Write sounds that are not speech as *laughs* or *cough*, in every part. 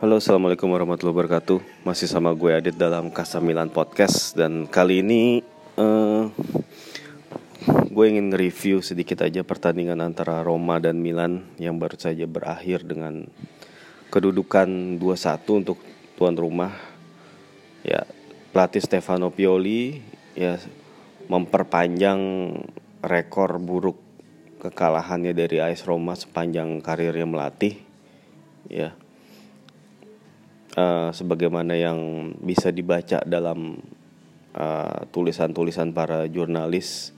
Halo, assalamualaikum warahmatullahi wabarakatuh. Masih sama gue Adit dalam Kasa Milan Podcast dan kali ini uh, gue ingin review sedikit aja pertandingan antara Roma dan Milan yang baru saja berakhir dengan kedudukan 2-1 untuk tuan rumah. Ya, pelatih Stefano Pioli ya memperpanjang rekor buruk kekalahannya dari AS Roma sepanjang karirnya melatih. Ya, uh, sebagaimana yang bisa dibaca dalam eh, tulisan-tulisan uh, para jurnalis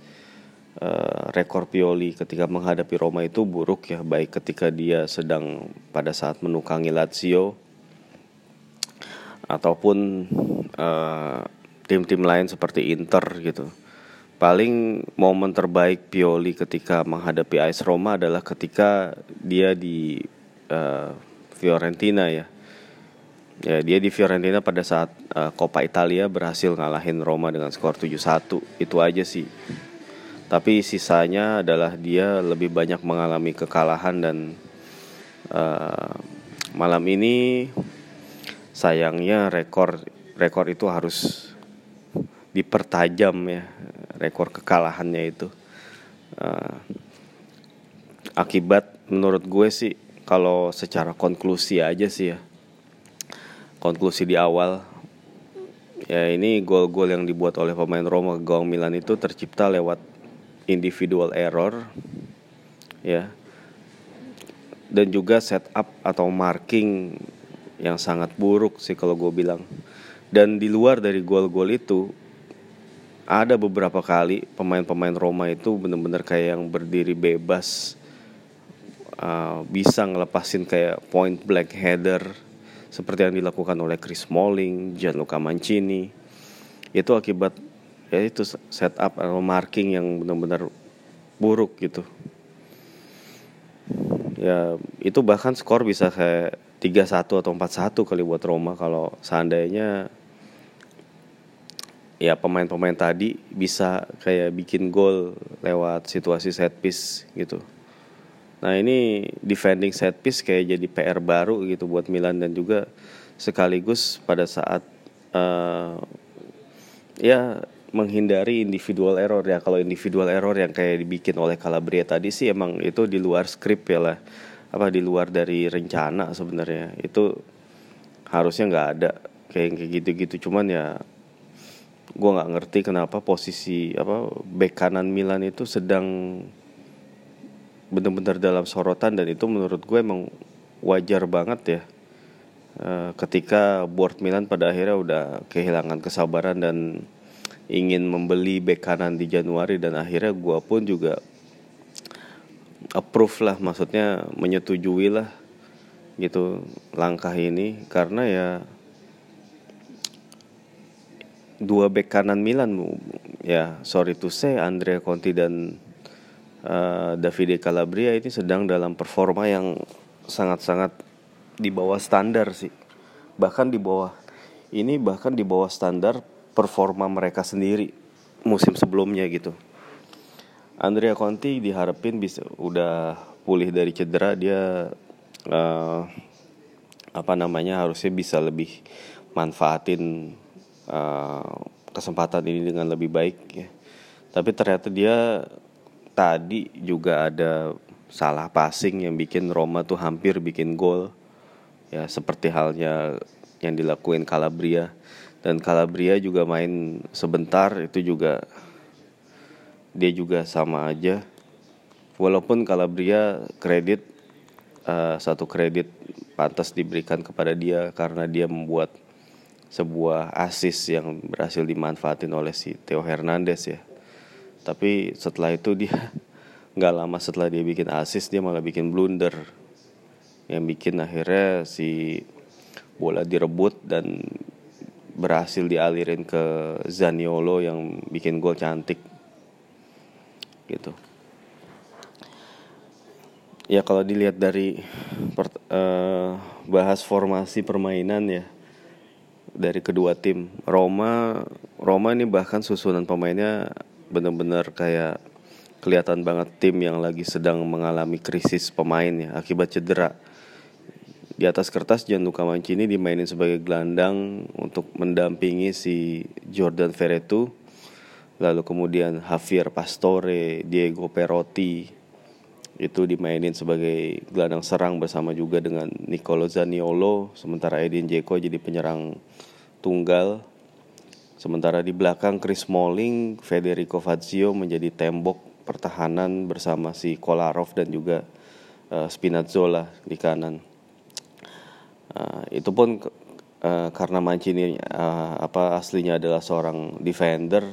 uh, rekor Pioli ketika menghadapi Roma itu buruk ya baik ketika dia sedang pada saat menukangi Lazio ataupun tim-tim uh, lain seperti Inter gitu. Paling momen terbaik Pioli ketika menghadapi AS Roma adalah ketika dia di uh, Fiorentina ya Ya, dia di Fiorentina pada saat uh, Coppa Italia berhasil ngalahin Roma dengan skor 7-1. Itu aja sih. Tapi sisanya adalah dia lebih banyak mengalami kekalahan dan uh, malam ini sayangnya rekor rekor itu harus dipertajam ya rekor kekalahannya itu uh, akibat menurut gue sih kalau secara konklusi aja sih ya konklusi di awal ya ini gol-gol yang dibuat oleh pemain Roma ke gawang Milan itu tercipta lewat individual error ya. Dan juga setup atau marking yang sangat buruk sih kalau gue bilang. Dan di luar dari gol-gol itu ada beberapa kali pemain-pemain Roma itu benar-benar kayak yang berdiri bebas uh, bisa ngelepasin kayak point blank header seperti yang dilakukan oleh Chris Smalling, Gianluca Mancini. Itu akibat ya itu setup atau marking yang benar-benar buruk gitu. Ya, itu bahkan skor bisa kayak 3-1 atau 4-1 kali buat Roma kalau seandainya ya pemain-pemain tadi bisa kayak bikin gol lewat situasi set piece gitu. Nah ini defending set piece kayak jadi PR baru gitu buat Milan dan juga sekaligus pada saat uh, ya menghindari individual error ya. Kalau individual error yang kayak dibikin oleh Calabria tadi sih emang itu di luar skrip ya lah. Apa di luar dari rencana sebenarnya. Itu harusnya nggak ada kayak kayak gitu-gitu. Cuman ya gue nggak ngerti kenapa posisi apa bek kanan Milan itu sedang benar-benar dalam sorotan dan itu menurut gue emang wajar banget ya. E, ketika board Milan pada akhirnya udah kehilangan kesabaran dan ingin membeli bek kanan di Januari dan akhirnya gue pun juga approve lah maksudnya menyetujui lah gitu langkah ini. Karena ya dua bek kanan Milan ya sorry to say Andrea Conti dan uh, Davide Calabria ini sedang dalam performa yang sangat-sangat di bawah standar sih. Bahkan di bawah ini bahkan di bawah standar performa mereka sendiri musim sebelumnya gitu. Andrea Conti diharapin bisa udah pulih dari cedera dia uh, apa namanya harusnya bisa lebih manfaatin uh, kesempatan ini dengan lebih baik ya. Tapi ternyata dia tadi juga ada salah passing yang bikin Roma tuh hampir bikin gol. Ya seperti halnya yang dilakuin Calabria. Dan Calabria juga main sebentar itu juga dia juga sama aja. Walaupun Calabria kredit uh, satu kredit pantas diberikan kepada dia karena dia membuat sebuah assist yang berhasil dimanfaatin oleh si Theo Hernandez ya tapi setelah itu dia *laughs* nggak lama setelah dia bikin assist dia malah bikin blunder. Yang bikin akhirnya si bola direbut dan berhasil dialirin ke Zaniolo yang bikin gol cantik. Gitu. Ya kalau dilihat dari per, uh, bahas formasi permainan ya dari kedua tim. Roma Roma ini bahkan susunan pemainnya benar-benar kayak kelihatan banget tim yang lagi sedang mengalami krisis pemain ya akibat cedera. di atas kertas Gianluca Mancini dimainin sebagai gelandang untuk mendampingi si Jordan Verretu lalu kemudian Javier Pastore, Diego Perotti itu dimainin sebagai gelandang serang bersama juga dengan Nicolo Zaniolo. Sementara Edin Dzeko jadi penyerang tunggal sementara di belakang Chris Smalling, Federico Fazio menjadi tembok pertahanan bersama si Kolarov dan juga uh, Spinazzola di kanan Uh, itu pun uh, karena Mancini uh, apa aslinya adalah seorang defender,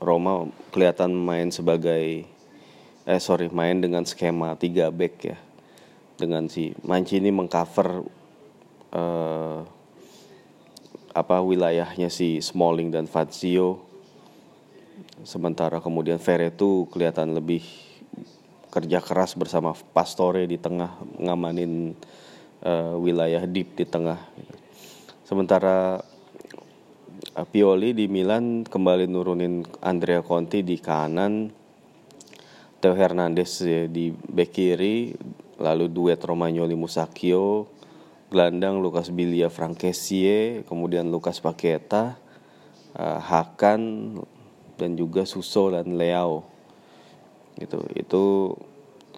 Roma kelihatan main sebagai eh sorry main dengan skema 3 back ya. Dengan si Mancini mengcover uh, apa wilayahnya si Smalling dan Fazio sementara kemudian Ferretu kelihatan lebih kerja keras bersama Pastore di tengah ngamanin uh, wilayah deep di tengah. Sementara uh, Pioli di Milan kembali nurunin Andrea Conti di kanan, Theo Hernandez di bek kiri, lalu duet Romagnoli Musacchio, gelandang Lucas Bilia Frankesie, kemudian Lucas Paqueta, uh, Hakan dan juga Suso dan Leao. Gitu. Itu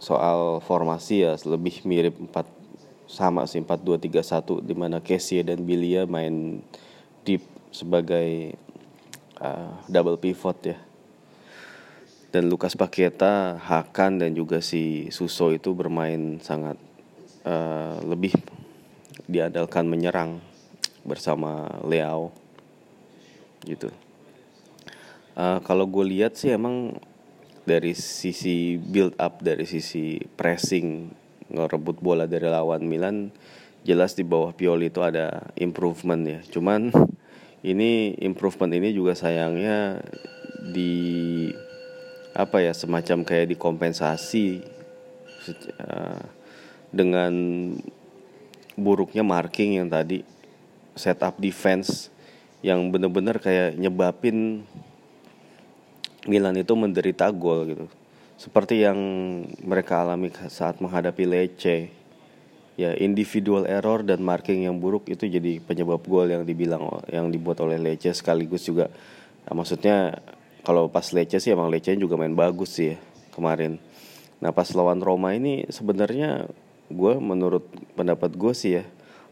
soal formasi ya lebih mirip 4 sama sih 4-2-3-1 di mana Casey dan Bilia main deep sebagai uh, double pivot ya. Dan Lukas Paqueta, Hakan dan juga si Suso itu bermain sangat uh, lebih diandalkan menyerang bersama Leao gitu. Uh, kalau gue lihat sih emang dari sisi build up dari sisi pressing ngerebut bola dari lawan Milan jelas di bawah Pioli itu ada improvement ya. Cuman ini improvement ini juga sayangnya di apa ya semacam kayak dikompensasi uh, dengan buruknya marking yang tadi setup defense yang bener-bener kayak nyebabin Milan itu menderita gol gitu. Seperti yang mereka alami saat menghadapi Lecce. Ya individual error dan marking yang buruk itu jadi penyebab gol yang dibilang yang dibuat oleh Lecce sekaligus juga. Nah, maksudnya kalau pas Lecce sih emang Lecce juga main bagus sih ya kemarin. Nah pas lawan Roma ini sebenarnya gue menurut pendapat gue sih ya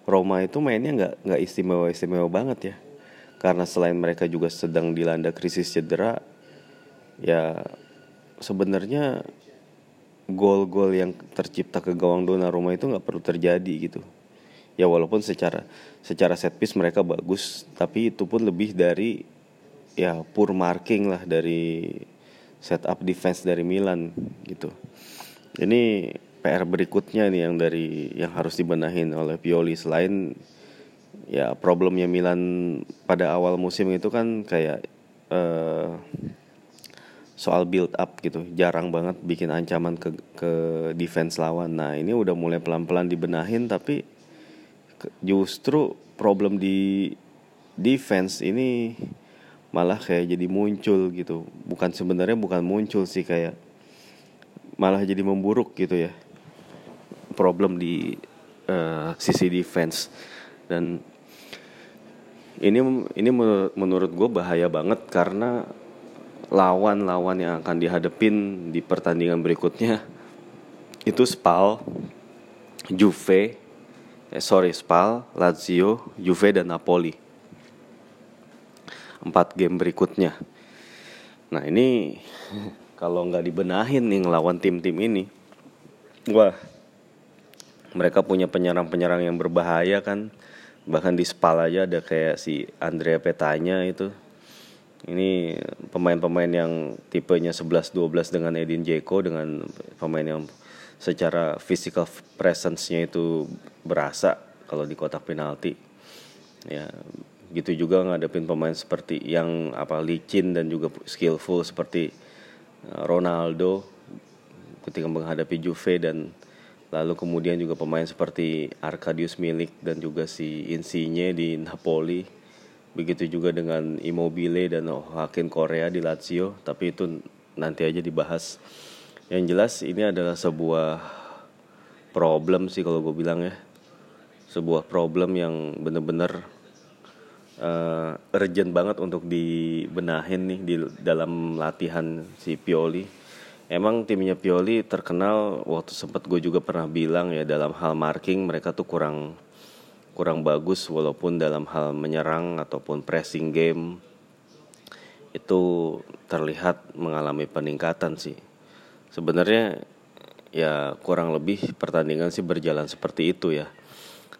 Roma itu mainnya nggak nggak istimewa istimewa banget ya karena selain mereka juga sedang dilanda krisis cedera ya sebenarnya gol-gol yang tercipta ke gawang Donnarumma itu nggak perlu terjadi gitu. Ya walaupun secara secara set piece mereka bagus, tapi itu pun lebih dari ya poor marking lah dari setup defense dari Milan gitu. Ini PR berikutnya nih yang dari yang harus dibenahin oleh Pioli. Selain ya problemnya Milan pada awal musim itu kan kayak uh, soal build up gitu. Jarang banget bikin ancaman ke ke defense lawan. Nah ini udah mulai pelan pelan dibenahin tapi justru problem di defense ini malah kayak jadi muncul gitu. Bukan sebenarnya bukan muncul sih kayak malah jadi memburuk gitu ya problem di uh, sisi defense dan ini ini menurut, gue bahaya banget karena lawan-lawan yang akan dihadapin di pertandingan berikutnya *laughs* itu Spal, Juve, eh, sorry Spal, Lazio, Juve dan Napoli. Empat game berikutnya. Nah ini *laughs* kalau nggak dibenahin nih ngelawan tim-tim ini, wah mereka punya penyerang-penyerang yang berbahaya kan. Bahkan di Spal aja ada kayak si Andrea Petanya itu ini pemain-pemain yang tipenya 11-12 dengan Edin Dzeko dengan pemain yang secara physical presence-nya itu berasa kalau di kotak penalti. Ya, gitu juga ngadepin pemain seperti yang apa licin dan juga skillful seperti uh, Ronaldo ketika menghadapi Juve dan lalu kemudian juga pemain seperti Arkadius Milik dan juga si Insigne di Napoli Begitu juga dengan Immobile dan Hakim Korea di Lazio, tapi itu nanti aja dibahas. Yang jelas ini adalah sebuah problem sih kalau gue bilang ya. sebuah problem yang bener-bener uh, urgent banget untuk dibenahin nih di dalam latihan si Pioli. Emang timnya Pioli terkenal waktu sempat gue juga pernah bilang ya dalam hal marking mereka tuh kurang kurang bagus walaupun dalam hal menyerang ataupun pressing game itu terlihat mengalami peningkatan sih. Sebenarnya ya kurang lebih pertandingan sih berjalan seperti itu ya.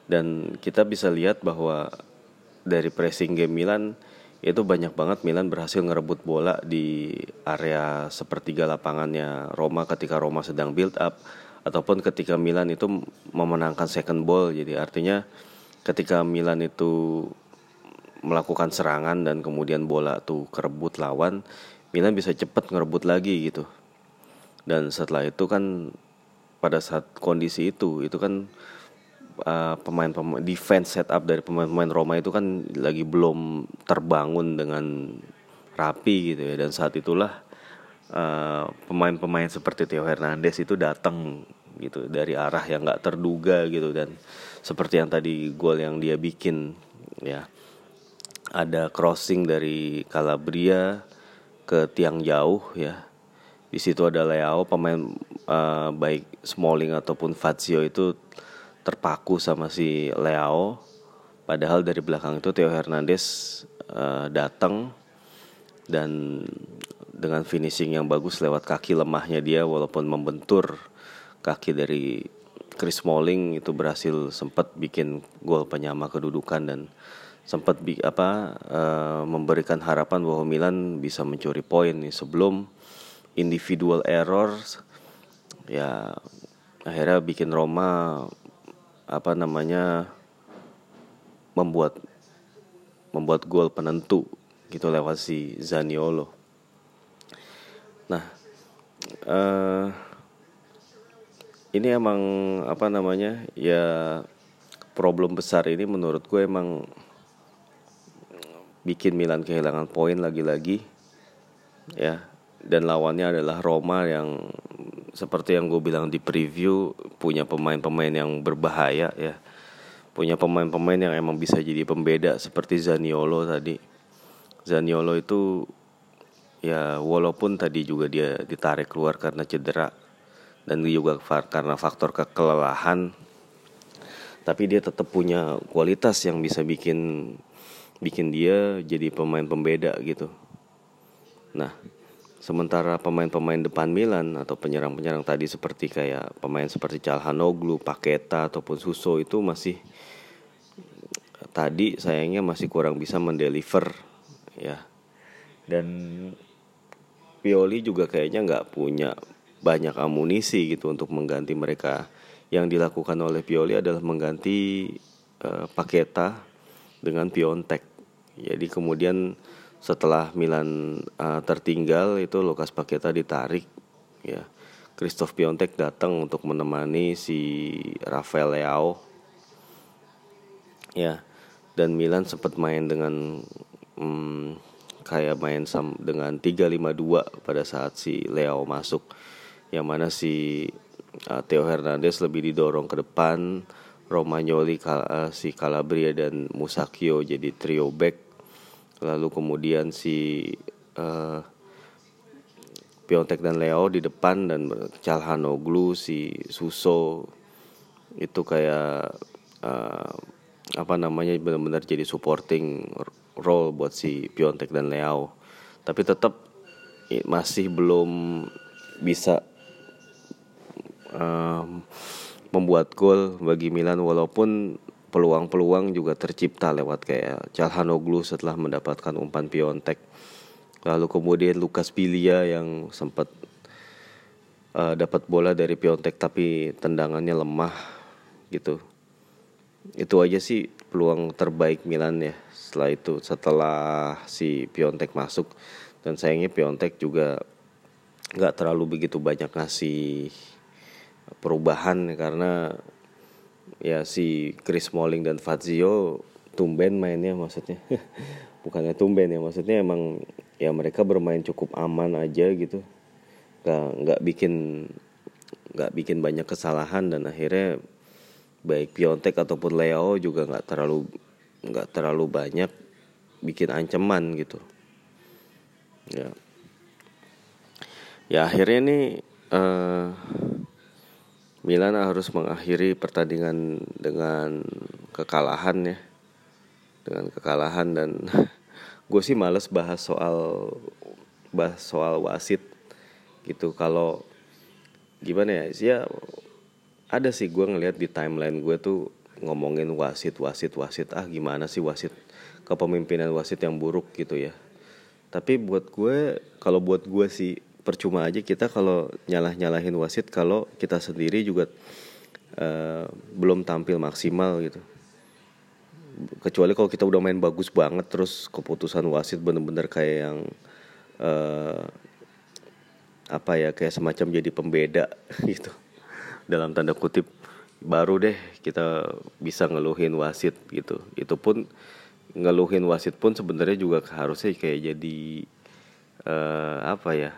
Dan kita bisa lihat bahwa dari pressing game Milan itu banyak banget Milan berhasil ngerebut bola di area sepertiga lapangannya Roma ketika Roma sedang build up ataupun ketika Milan itu memenangkan second ball. Jadi artinya ketika Milan itu melakukan serangan dan kemudian bola tuh kerebut lawan Milan bisa cepet ngerebut lagi gitu. Dan setelah itu kan pada saat kondisi itu itu kan pemain-pemain defense setup dari pemain-pemain Roma itu kan lagi belum terbangun dengan rapi gitu ya dan saat itulah uh, pemain-pemain seperti Theo Hernandez itu datang gitu dari arah yang nggak terduga gitu dan seperti yang tadi gol yang dia bikin ya ada crossing dari Calabria ke tiang jauh ya. Di situ ada Leao pemain uh, baik Smalling ataupun Fazio itu terpaku sama si Leao. Padahal dari belakang itu Theo Hernandez uh, datang dan dengan finishing yang bagus lewat kaki lemahnya dia walaupun membentur kaki dari Chris Smalling itu berhasil sempat bikin gol penyama kedudukan dan sempat bi apa uh, memberikan harapan bahwa Milan bisa mencuri poin nih sebelum individual errors ya akhirnya bikin Roma apa namanya membuat membuat gol penentu gitu lewat si Zaniolo. Nah, uh, ini emang apa namanya ya problem besar ini menurut gue emang bikin Milan kehilangan poin lagi-lagi ya dan lawannya adalah Roma yang seperti yang gue bilang di preview punya pemain-pemain yang berbahaya ya punya pemain-pemain yang emang bisa jadi pembeda seperti Zaniolo tadi Zaniolo itu ya walaupun tadi juga dia ditarik keluar karena cedera dan juga karena faktor kekelelahan tapi dia tetap punya kualitas yang bisa bikin bikin dia jadi pemain pembeda gitu. Nah, sementara pemain-pemain depan Milan atau penyerang-penyerang tadi seperti kayak pemain seperti Calhanoglu, Paketa ataupun Suso itu masih tadi sayangnya masih kurang bisa mendeliver ya. Dan Pioli juga kayaknya nggak punya banyak amunisi gitu untuk mengganti mereka. Yang dilakukan oleh Pioli adalah mengganti uh, Paketa dengan Piontek jadi kemudian setelah Milan uh, tertinggal itu Lukas Paketa ditarik ya. Christoph Piontek datang untuk menemani si Rafael Leao. Ya. Dan Milan sempat main dengan hmm, kayak main sam dengan 3-5-2 pada saat si Leao masuk. Yang mana si uh, Theo Hernandez lebih didorong ke depan Romagnoli, uh, si Calabria dan Musakio jadi trio back. Lalu kemudian si uh, Piontek dan Leo di depan dan Calhanoglu, si Suso itu kayak uh, apa namanya benar-benar jadi supporting role buat si Piontek dan Leo. Tapi tetap masih belum bisa um, membuat gol bagi Milan walaupun peluang-peluang juga tercipta lewat kayak Calhanoglu setelah mendapatkan umpan Piontek. Lalu kemudian Lukas Pilia yang sempat uh, dapat bola dari Piontek tapi tendangannya lemah gitu. Itu aja sih peluang terbaik Milan ya setelah itu setelah si Piontek masuk dan sayangnya Piontek juga nggak terlalu begitu banyak ngasih perubahan karena ya si Chris Smalling dan Fazio tumben mainnya maksudnya. *laughs* Bukannya tumben ya maksudnya emang ya mereka bermain cukup aman aja gitu. Nggak nggak bikin nggak bikin banyak kesalahan dan akhirnya baik Piontek ataupun Leo juga nggak terlalu nggak terlalu banyak bikin ancaman gitu. Ya. Ya akhirnya nih uh, Milan harus mengakhiri pertandingan dengan kekalahan ya. Dengan kekalahan dan *laughs* gue sih males bahas soal bahas soal wasit gitu. Kalau gimana ya sih ya ada sih gue ngeliat di timeline gue tuh ngomongin wasit wasit wasit. Ah gimana sih wasit kepemimpinan wasit yang buruk gitu ya. Tapi buat gue kalau buat gue sih percuma aja kita kalau nyalah nyalahin wasit kalau kita sendiri juga uh, belum tampil maksimal gitu. Kecuali kalau kita udah main bagus banget terus keputusan wasit bener-bener kayak yang uh, apa ya kayak semacam jadi pembeda *laughs* gitu. Dalam tanda kutip baru deh kita bisa ngeluhin wasit gitu. Itu pun ngeluhin wasit pun sebenarnya juga harusnya kayak jadi uh, apa ya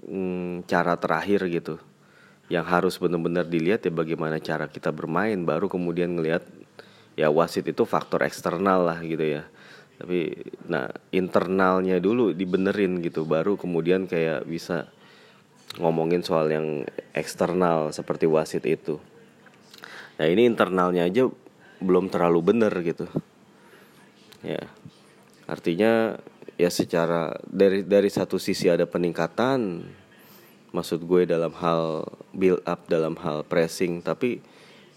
hmm, cara terakhir gitu. Yang harus benar-benar dilihat ya bagaimana cara kita bermain baru kemudian ngelihat ya wasit itu faktor eksternal lah gitu ya. Tapi nah internalnya dulu dibenerin gitu baru kemudian kayak bisa ngomongin soal yang eksternal seperti wasit itu. Nah ini internalnya aja belum terlalu bener gitu. Ya artinya ya secara dari dari satu sisi ada peningkatan maksud gue dalam hal build up dalam hal pressing tapi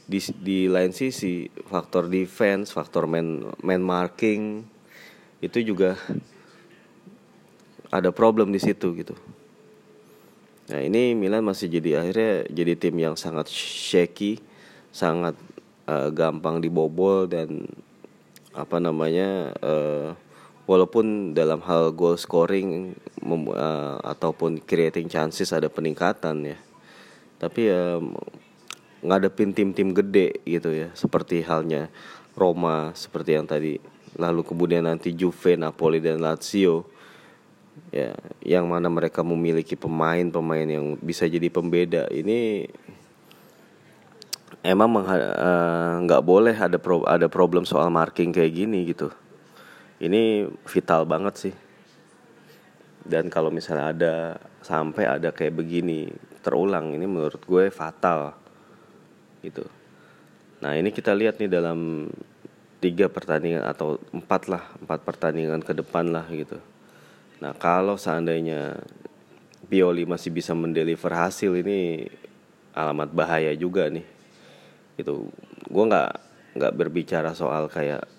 di di lain sisi faktor defense faktor man man marking itu juga ada problem di situ gitu. Nah ini Milan masih jadi akhirnya jadi tim yang sangat shaky sangat uh, gampang dibobol dan apa namanya uh, walaupun dalam hal goal scoring uh, ataupun creating chances ada peningkatan ya. Tapi ya ngadepin tim-tim gede gitu ya seperti halnya Roma seperti yang tadi. Lalu kemudian nanti Juve, Napoli dan Lazio ya yang mana mereka memiliki pemain-pemain yang bisa jadi pembeda. Ini emang eh, nggak uh, boleh ada pro, ada problem soal marking kayak gini gitu ini vital banget sih. Dan kalau misalnya ada sampai ada kayak begini terulang ini menurut gue fatal. Gitu. Nah ini kita lihat nih dalam tiga pertandingan atau empat lah empat pertandingan ke depan lah gitu. Nah kalau seandainya Pioli masih bisa mendeliver hasil ini alamat bahaya juga nih. Itu gue nggak nggak berbicara soal kayak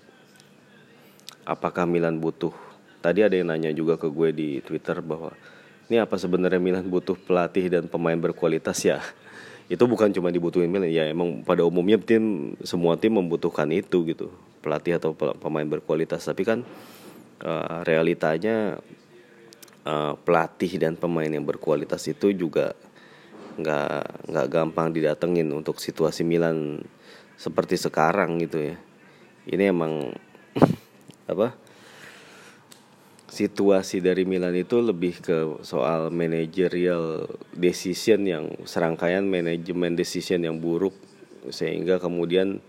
apakah Milan butuh? Tadi ada yang nanya juga ke gue di Twitter bahwa ini apa sebenarnya Milan butuh pelatih dan pemain berkualitas ya? *laughs* Itu bukan cuma dibutuhin Milan ya emang pada umumnya tim semua tim membutuhkan itu gitu pelatih atau pemain berkualitas. Tapi kan uh, realitanya uh, pelatih dan pemain yang berkualitas itu juga nggak nggak gampang didatengin untuk situasi Milan seperti sekarang gitu ya. Ini emang apa? Situasi dari Milan itu lebih ke soal managerial decision yang serangkaian manajemen decision yang buruk sehingga kemudian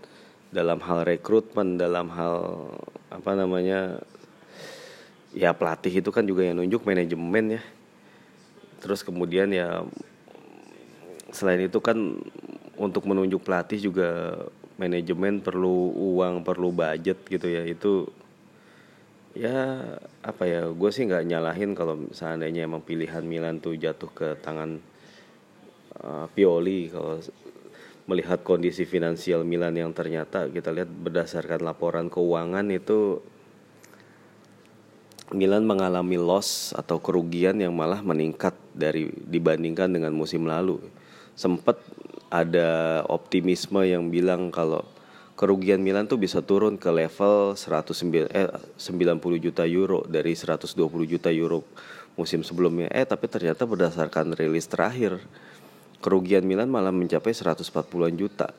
dalam hal rekrutmen dalam hal apa namanya ya pelatih itu kan juga yang nunjuk manajemen ya. Terus kemudian ya selain itu kan untuk menunjuk pelatih juga manajemen perlu uang perlu budget gitu ya. Itu ya apa ya gue sih nggak nyalahin kalau seandainya emang pilihan Milan tuh jatuh ke tangan uh, Pioli kalau melihat kondisi finansial Milan yang ternyata kita lihat berdasarkan laporan keuangan itu Milan mengalami loss atau kerugian yang malah meningkat dari dibandingkan dengan musim lalu. Sempat ada optimisme yang bilang kalau kerugian Milan tuh bisa turun ke level 190 eh, 90 juta euro dari 120 juta euro musim sebelumnya. Eh tapi ternyata berdasarkan rilis terakhir kerugian Milan malah mencapai 140-an juta.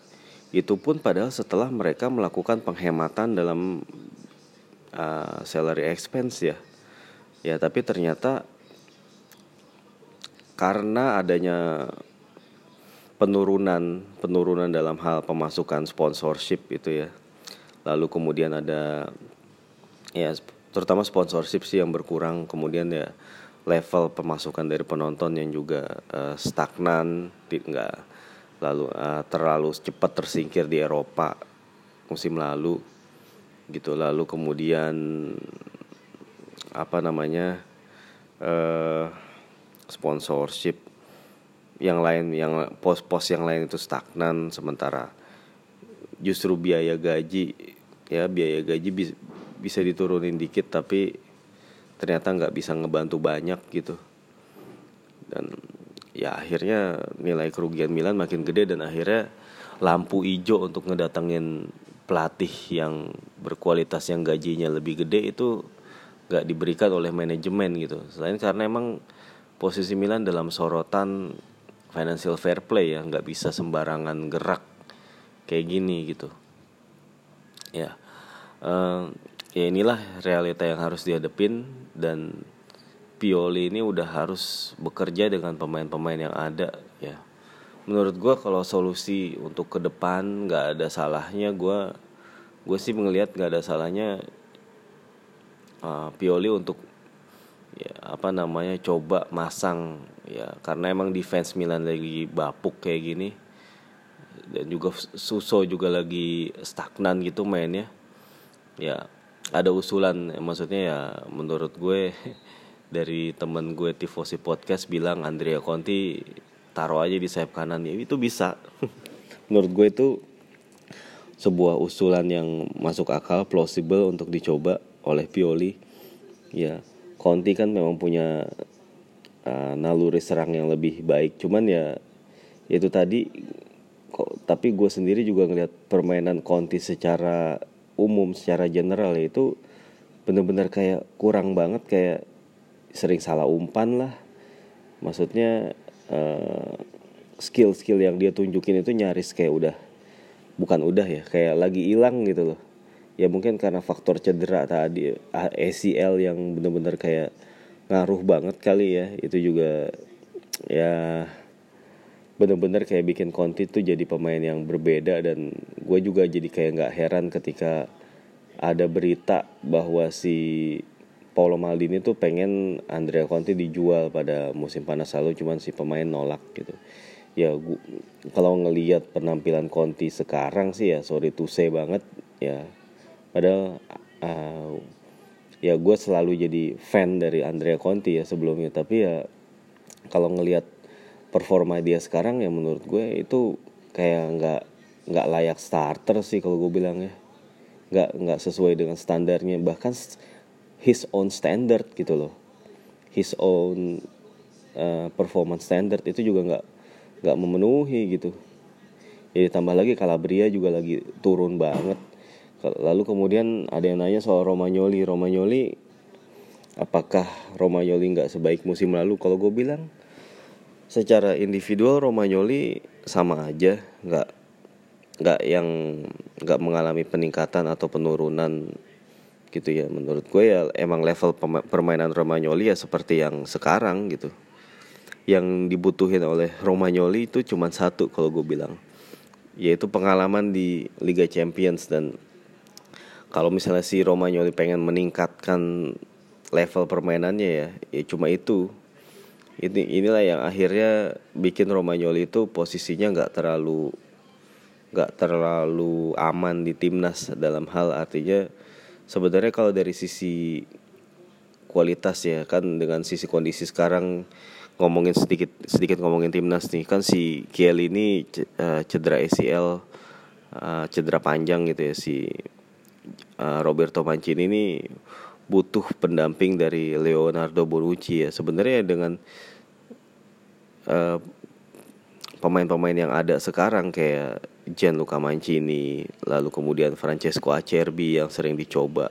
Itu pun padahal setelah mereka melakukan penghematan dalam uh, salary expense ya. Ya tapi ternyata karena adanya penurunan penurunan dalam hal pemasukan sponsorship itu ya. Lalu kemudian ada ya terutama sponsorship sih yang berkurang. Kemudian ya level pemasukan dari penonton yang juga uh, stagnan enggak lalu uh, terlalu cepat tersingkir di Eropa musim lalu gitu. Lalu kemudian apa namanya uh, sponsorship yang lain yang pos-pos yang lain itu stagnan sementara justru biaya gaji ya biaya gaji bi bisa diturunin dikit tapi ternyata nggak bisa ngebantu banyak gitu. Dan ya akhirnya nilai kerugian Milan makin gede dan akhirnya lampu hijau untuk ngedatengin pelatih yang berkualitas yang gajinya lebih gede itu nggak diberikan oleh manajemen gitu. Selain karena emang posisi Milan dalam sorotan financial fair play ya nggak bisa sembarangan gerak kayak gini gitu. Ya uh, ya inilah realita yang harus dihadepin dan Pioli ini udah harus bekerja dengan pemain-pemain yang ada ya. Menurut gue kalau solusi untuk ke depan nggak ada salahnya gue gue sih melihat nggak ada salahnya uh, Pioli untuk ya apa namanya coba masang ya karena emang defense Milan lagi bapuk kayak gini. Dan juga Suso juga lagi stagnan gitu mainnya. Ya ada usulan maksudnya ya menurut gue *laughs* dari temen gue tifosi podcast bilang Andrea Conti taruh aja di sayap kanan. Ya itu bisa. *laughs* Menurut gue itu sebuah usulan yang masuk akal plausible untuk dicoba oleh Pioli. Ya Conti kan memang punya uh, naluri serang yang lebih baik. Cuman ya itu tadi kok tapi gue sendiri juga ngeliat permainan Conti secara umum secara general ya itu bener-bener kayak kurang banget kayak sering salah umpan lah. Maksudnya uh, skill-skill yang dia tunjukin itu nyaris kayak udah bukan udah ya kayak lagi hilang gitu loh ya mungkin karena faktor cedera tadi ACL yang bener-bener kayak ngaruh banget kali ya. Itu juga ya bener-bener kayak bikin Conti tuh jadi pemain yang berbeda dan gue juga jadi kayak nggak heran ketika ada berita bahwa si Paulo Maldini tuh pengen Andrea Conti dijual pada musim panas lalu cuman si pemain nolak gitu. Ya gua, kalau ngelihat penampilan Conti sekarang sih ya sorry to say banget ya padahal uh, ya gue selalu jadi fan dari Andrea Conti ya sebelumnya. Tapi ya kalau ngelihat performa dia sekarang ya menurut gue itu kayak nggak nggak layak starter sih kalau gue bilang ya. Nggak nggak sesuai dengan standarnya. Bahkan his own standard gitu loh. His own uh, performance standard itu juga nggak nggak memenuhi gitu. Jadi tambah lagi Calabria juga lagi turun banget Lalu kemudian ada yang nanya soal Romagnoli. Romagnoli apakah Romagnoli nggak sebaik musim lalu? Kalau gue bilang secara individual Romagnoli sama aja, nggak nggak yang nggak mengalami peningkatan atau penurunan gitu ya. Menurut gue ya emang level permainan Romagnoli ya seperti yang sekarang gitu. Yang dibutuhin oleh Romagnoli itu cuma satu kalau gue bilang yaitu pengalaman di Liga Champions dan kalau misalnya si Romagnoli pengen meningkatkan level permainannya ya ya cuma itu. Ini inilah yang akhirnya bikin Romagnoli itu posisinya nggak terlalu nggak terlalu aman di timnas dalam hal artinya sebenarnya kalau dari sisi kualitas ya kan dengan sisi kondisi sekarang ngomongin sedikit sedikit ngomongin timnas nih kan si Kiel ini eh, cedera ACL eh, cedera panjang gitu ya si uh, Roberto Mancini ini butuh pendamping dari Leonardo Bonucci ya. Sebenarnya dengan uh, pemain-pemain yang ada sekarang kayak Gianluca Mancini lalu kemudian Francesco Acerbi yang sering dicoba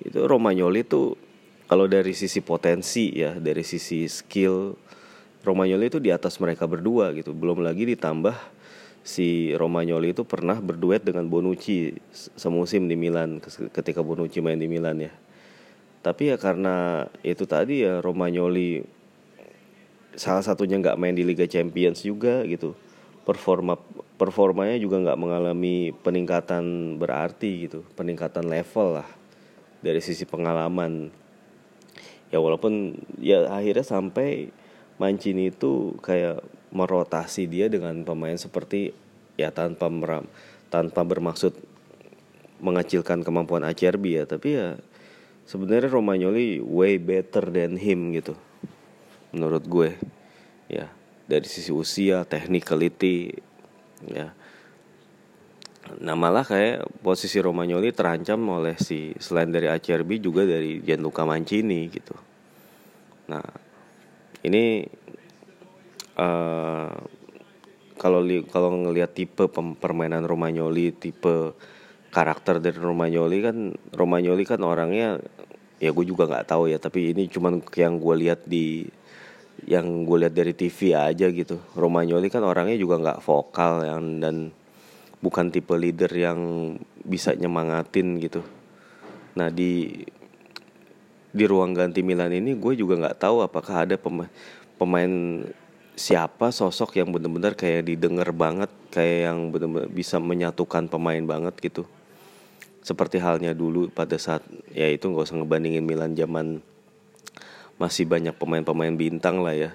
itu Romagnoli itu kalau dari sisi potensi ya dari sisi skill Romagnoli itu di atas mereka berdua gitu. Belum lagi ditambah si Romagnoli itu pernah berduet dengan Bonucci semusim di Milan ketika Bonucci main di Milan ya. Tapi ya karena itu tadi ya Romagnoli salah satunya nggak main di Liga Champions juga gitu. performa performanya juga nggak mengalami peningkatan berarti gitu peningkatan level lah dari sisi pengalaman ya walaupun ya akhirnya sampai Mancini itu kayak merotasi dia dengan pemain seperti ya tanpa meram tanpa bermaksud mengecilkan kemampuan Acerbi ya. Tapi ya sebenarnya Romagnoli way better than him gitu menurut gue. Ya dari sisi usia technicality ya. Nah malah kayak posisi Romagnoli terancam oleh si selain dari Acerbi juga dari Gianluca Mancini gitu. Nah ini uh, kalau li kalau ngelihat tipe permainan Romagnoli tipe karakter dari Romagnoli kan Romagnoli kan orangnya ya gue juga nggak tahu ya tapi ini cuman yang gue lihat di yang gue lihat dari TV aja gitu. Romagnoli kan orangnya juga nggak vokal yang dan bukan tipe leader yang bisa nyemangatin gitu. Nah di di ruang ganti Milan ini gue juga nggak tahu apakah ada pemain pemain siapa sosok yang benar-benar kayak didengar banget kayak yang benar-benar bisa menyatukan pemain banget gitu? Seperti halnya dulu pada saat ya itu nggak usah ngebandingin Milan zaman masih banyak pemain-pemain bintang lah ya.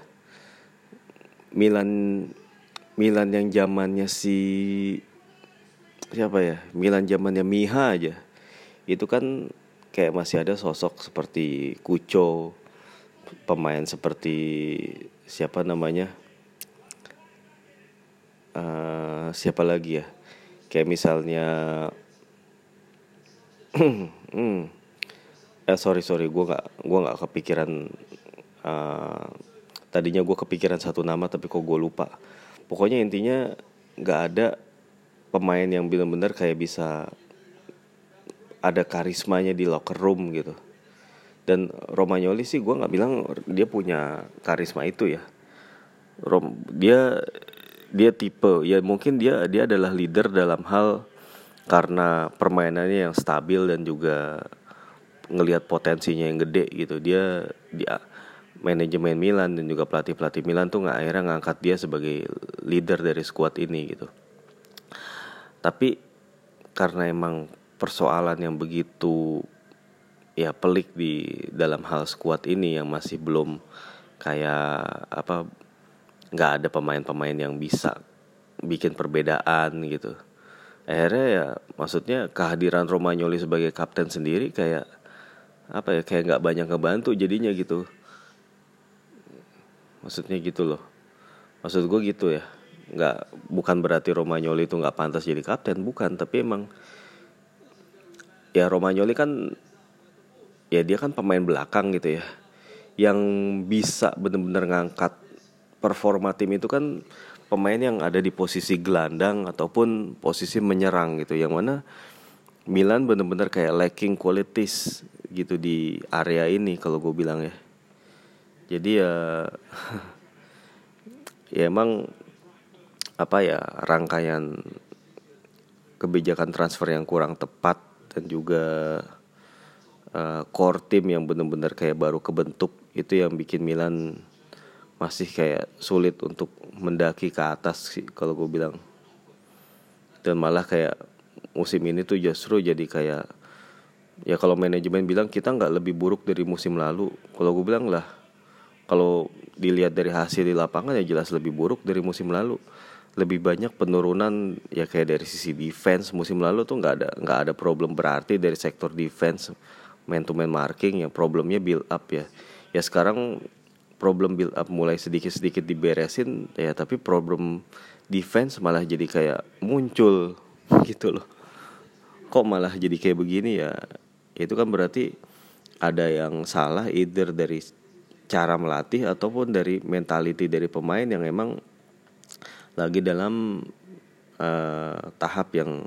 Milan Milan yang zamannya si siapa ya? Milan zamannya Miha aja. Itu kan kayak masih ada sosok seperti Kuco pemain seperti siapa namanya? Uh, siapa lagi ya? Kayak misalnya *clears throat* hmm. eh sorry sorry gue nggak gue nggak kepikiran uh, tadinya gue kepikiran satu nama tapi kok gue lupa. Pokoknya intinya nggak ada pemain yang benar-benar kayak bisa ada karismanya di locker room gitu dan Romagnoli sih gue nggak bilang dia punya karisma itu ya. Rom dia dia tipe ya mungkin dia dia adalah leader dalam hal karena permainannya yang stabil dan juga ngelihat potensinya yang gede gitu. Dia dia manajemen Milan dan juga pelatih pelatih Milan tuh nggak akhirnya ngangkat dia sebagai leader dari skuad ini gitu. Tapi karena emang persoalan yang begitu ya pelik di dalam hal skuad ini yang masih belum kayak apa nggak ada pemain-pemain yang bisa bikin perbedaan gitu. Akhirnya ya maksudnya kehadiran Romagnoli sebagai kapten sendiri kayak apa ya kayak nggak banyak ngebantu jadinya gitu. Maksudnya gitu loh. Maksud gue gitu ya. Nggak bukan berarti Romagnoli itu nggak pantas jadi kapten bukan. Tapi emang ya Romagnoli kan ya dia kan pemain belakang gitu ya. Yang bisa bener-bener ngangkat performa tim itu kan pemain yang ada di posisi gelandang ataupun posisi menyerang gitu. Yang mana Milan benar-benar kayak lacking qualities gitu di area ini kalau gue bilang ya. Jadi ya *laughs* ya emang apa ya rangkaian kebijakan transfer yang kurang tepat dan juga uh, core team yang benar-benar kayak baru kebentuk itu yang bikin Milan masih kayak sulit untuk mendaki ke atas sih kalau gue bilang. Dan malah kayak musim ini tuh justru jadi kayak ya kalau manajemen bilang kita nggak lebih buruk dari musim lalu. Kalau gue bilang lah kalau dilihat dari hasil di lapangan ya jelas lebih buruk dari musim lalu. Lebih banyak penurunan ya kayak dari sisi defense musim lalu tuh nggak ada nggak ada problem berarti dari sektor defense man to man marking ya problemnya build up ya. Ya sekarang problem build up mulai sedikit-sedikit diberesin ya tapi problem defense malah jadi kayak muncul *laughs* gitu loh. Kok malah jadi kayak begini ya? Itu kan berarti ada yang salah either dari cara melatih ataupun dari mentality dari pemain yang emang lagi dalam uh, tahap yang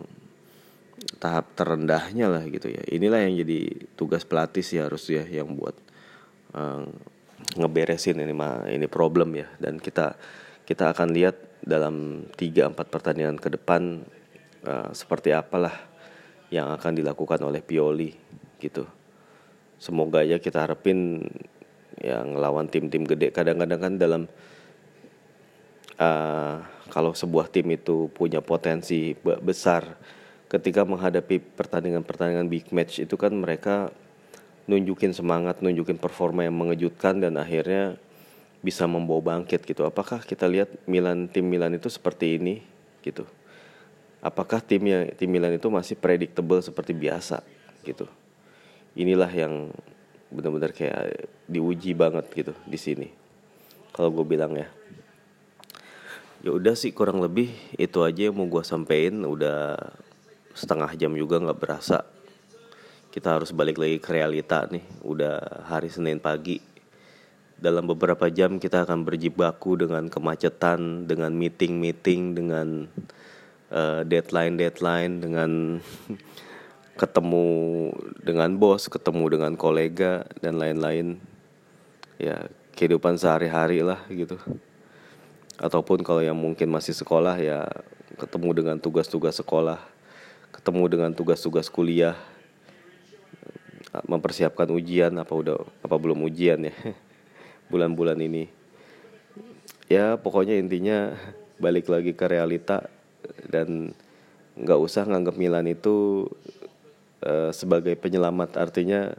tahap terendahnya lah gitu ya. Inilah yang jadi tugas pelatih sih harus ya yang buat uh, ngeberesin ini mah ini problem ya. Dan kita kita akan lihat dalam 3 4 pertandingan ke depan uh, seperti apalah yang akan dilakukan oleh Pioli gitu. Semoga aja kita harapin yang ngelawan tim-tim gede. Kadang-kadang kan dalam uh, kalau sebuah tim itu punya potensi besar ketika menghadapi pertandingan-pertandingan big match itu kan mereka nunjukin semangat, nunjukin performa yang mengejutkan dan akhirnya bisa membawa bangkit gitu. Apakah kita lihat Milan tim Milan itu seperti ini gitu? Apakah timnya tim Milan itu masih predictable seperti biasa gitu? Inilah yang benar-benar kayak diuji banget gitu di sini. Kalau gue bilang ya ya udah sih kurang lebih itu aja yang mau gue sampein udah setengah jam juga nggak berasa. Kita harus balik lagi ke realita nih. Udah hari Senin pagi. Dalam beberapa jam kita akan berjibaku dengan kemacetan dengan meeting meeting dengan uh, eh, deadline deadline dengan *laughs* ketemu dengan bos ketemu dengan kolega dan lain-lain. Ya kehidupan sehari-hari lah gitu. Ataupun kalau yang mungkin masih sekolah ya ketemu dengan tugas-tugas sekolah ketemu dengan tugas-tugas kuliah mempersiapkan ujian apa udah apa belum ujian ya *laughs* bulan-bulan ini. Ya pokoknya intinya balik lagi ke realita dan nggak usah nganggap Milan itu uh, sebagai penyelamat. Artinya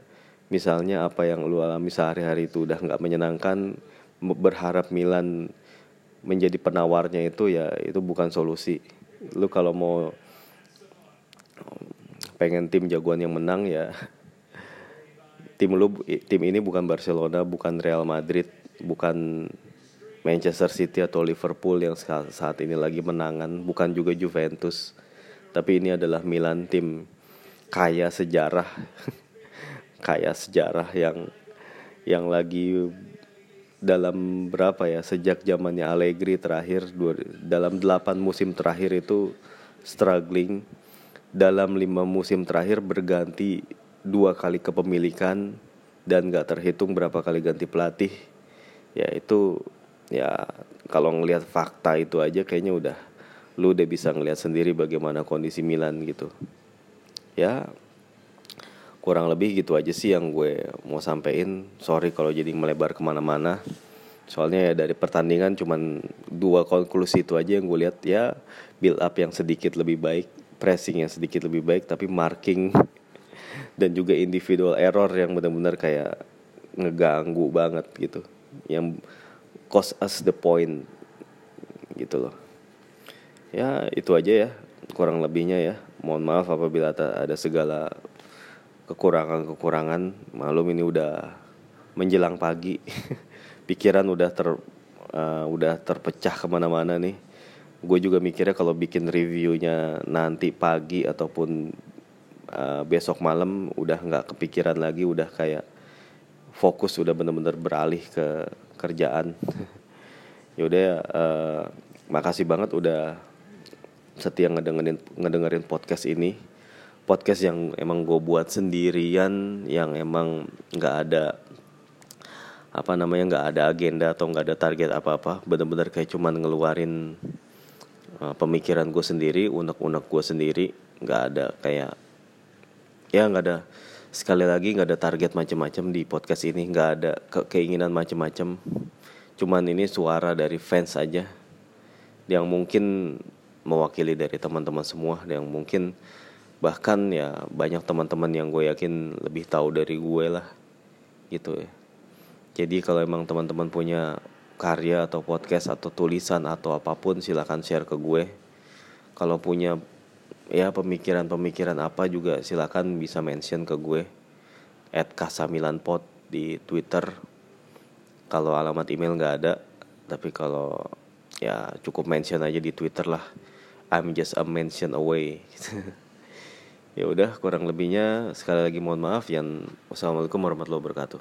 misalnya apa yang lu alami sehari-hari itu udah nggak menyenangkan berharap Milan menjadi penawarnya itu ya itu bukan solusi. Lu kalau mau pengen tim jagoan yang menang ya. Tim lu tim ini bukan Barcelona bukan Real Madrid bukan Manchester City atau Liverpool yang saat ini lagi menangan bukan juga Juventus. Tapi ini adalah Milan tim kaya sejarah *laughs* kaya sejarah yang yang lagi dalam berapa ya sejak zamannya Allegri terakhir dalam delapan musim terakhir itu struggling dalam lima musim terakhir berganti dua kali kepemilikan dan gak terhitung berapa kali ganti pelatih. Ya itu ya kalau ngelihat fakta itu aja kayaknya udah lu udah bisa ngelihat sendiri bagaimana kondisi Milan gitu. Ya kurang lebih gitu aja sih yang gue mau sampein. Sorry kalau jadi melebar ke mana-mana. Soalnya ya dari pertandingan cuman dua konklusi itu aja yang gue lihat. Ya build up yang sedikit lebih baik pressing yang sedikit lebih baik tapi marking *laughs* dan juga individual error yang benar-benar kayak ngeganggu banget gitu. Yang cost us the point gitu loh. Ya itu aja ya kurang lebihnya ya. Mohon maaf apabila ada segala kekurangan-kekurangan. Malum ini udah menjelang pagi. *laughs* Pikiran udah ter uh, udah terpecah ke mana-mana nih gue juga mikirnya kalau bikin reviewnya nanti pagi ataupun uh, besok malam udah nggak kepikiran lagi udah kayak fokus udah bener-bener beralih ke kerjaan. *laughs* Yaudah uh, makasih banget udah setia ngedengerin ngedengerin podcast ini. Podcast yang emang gue buat sendirian yang emang nggak ada apa namanya nggak ada agenda atau nggak ada target apa-apa bener-bener kayak cuman ngeluarin uh, pemikiran gue sendiri unek-unek gue sendiri nggak ada kayak ya nggak ada sekali lagi nggak ada target macam-macam di podcast ini nggak ada ke keinginan macam-macam cuman ini suara dari fans aja yang mungkin mewakili dari teman-teman semua yang mungkin bahkan ya banyak teman-teman yang gue yakin lebih tahu dari gue lah gitu ya. Jadi kalau emang teman-teman punya karya atau podcast atau tulisan atau apa pun silahkan share ke gue. Kalau punya ya pemikiran-pemikiran apa juga silahkan bisa mention ke gue. At kasamilanpot di twitter. Kalau alamat email nggak ada tapi kalau ya cukup mention aja di twitter lah. I'm just a mention away. *laughs* Ya udah kurang lebihnya sekali lagi mohon maaf yang wassalamualaikum warahmatullahi wabarakatuh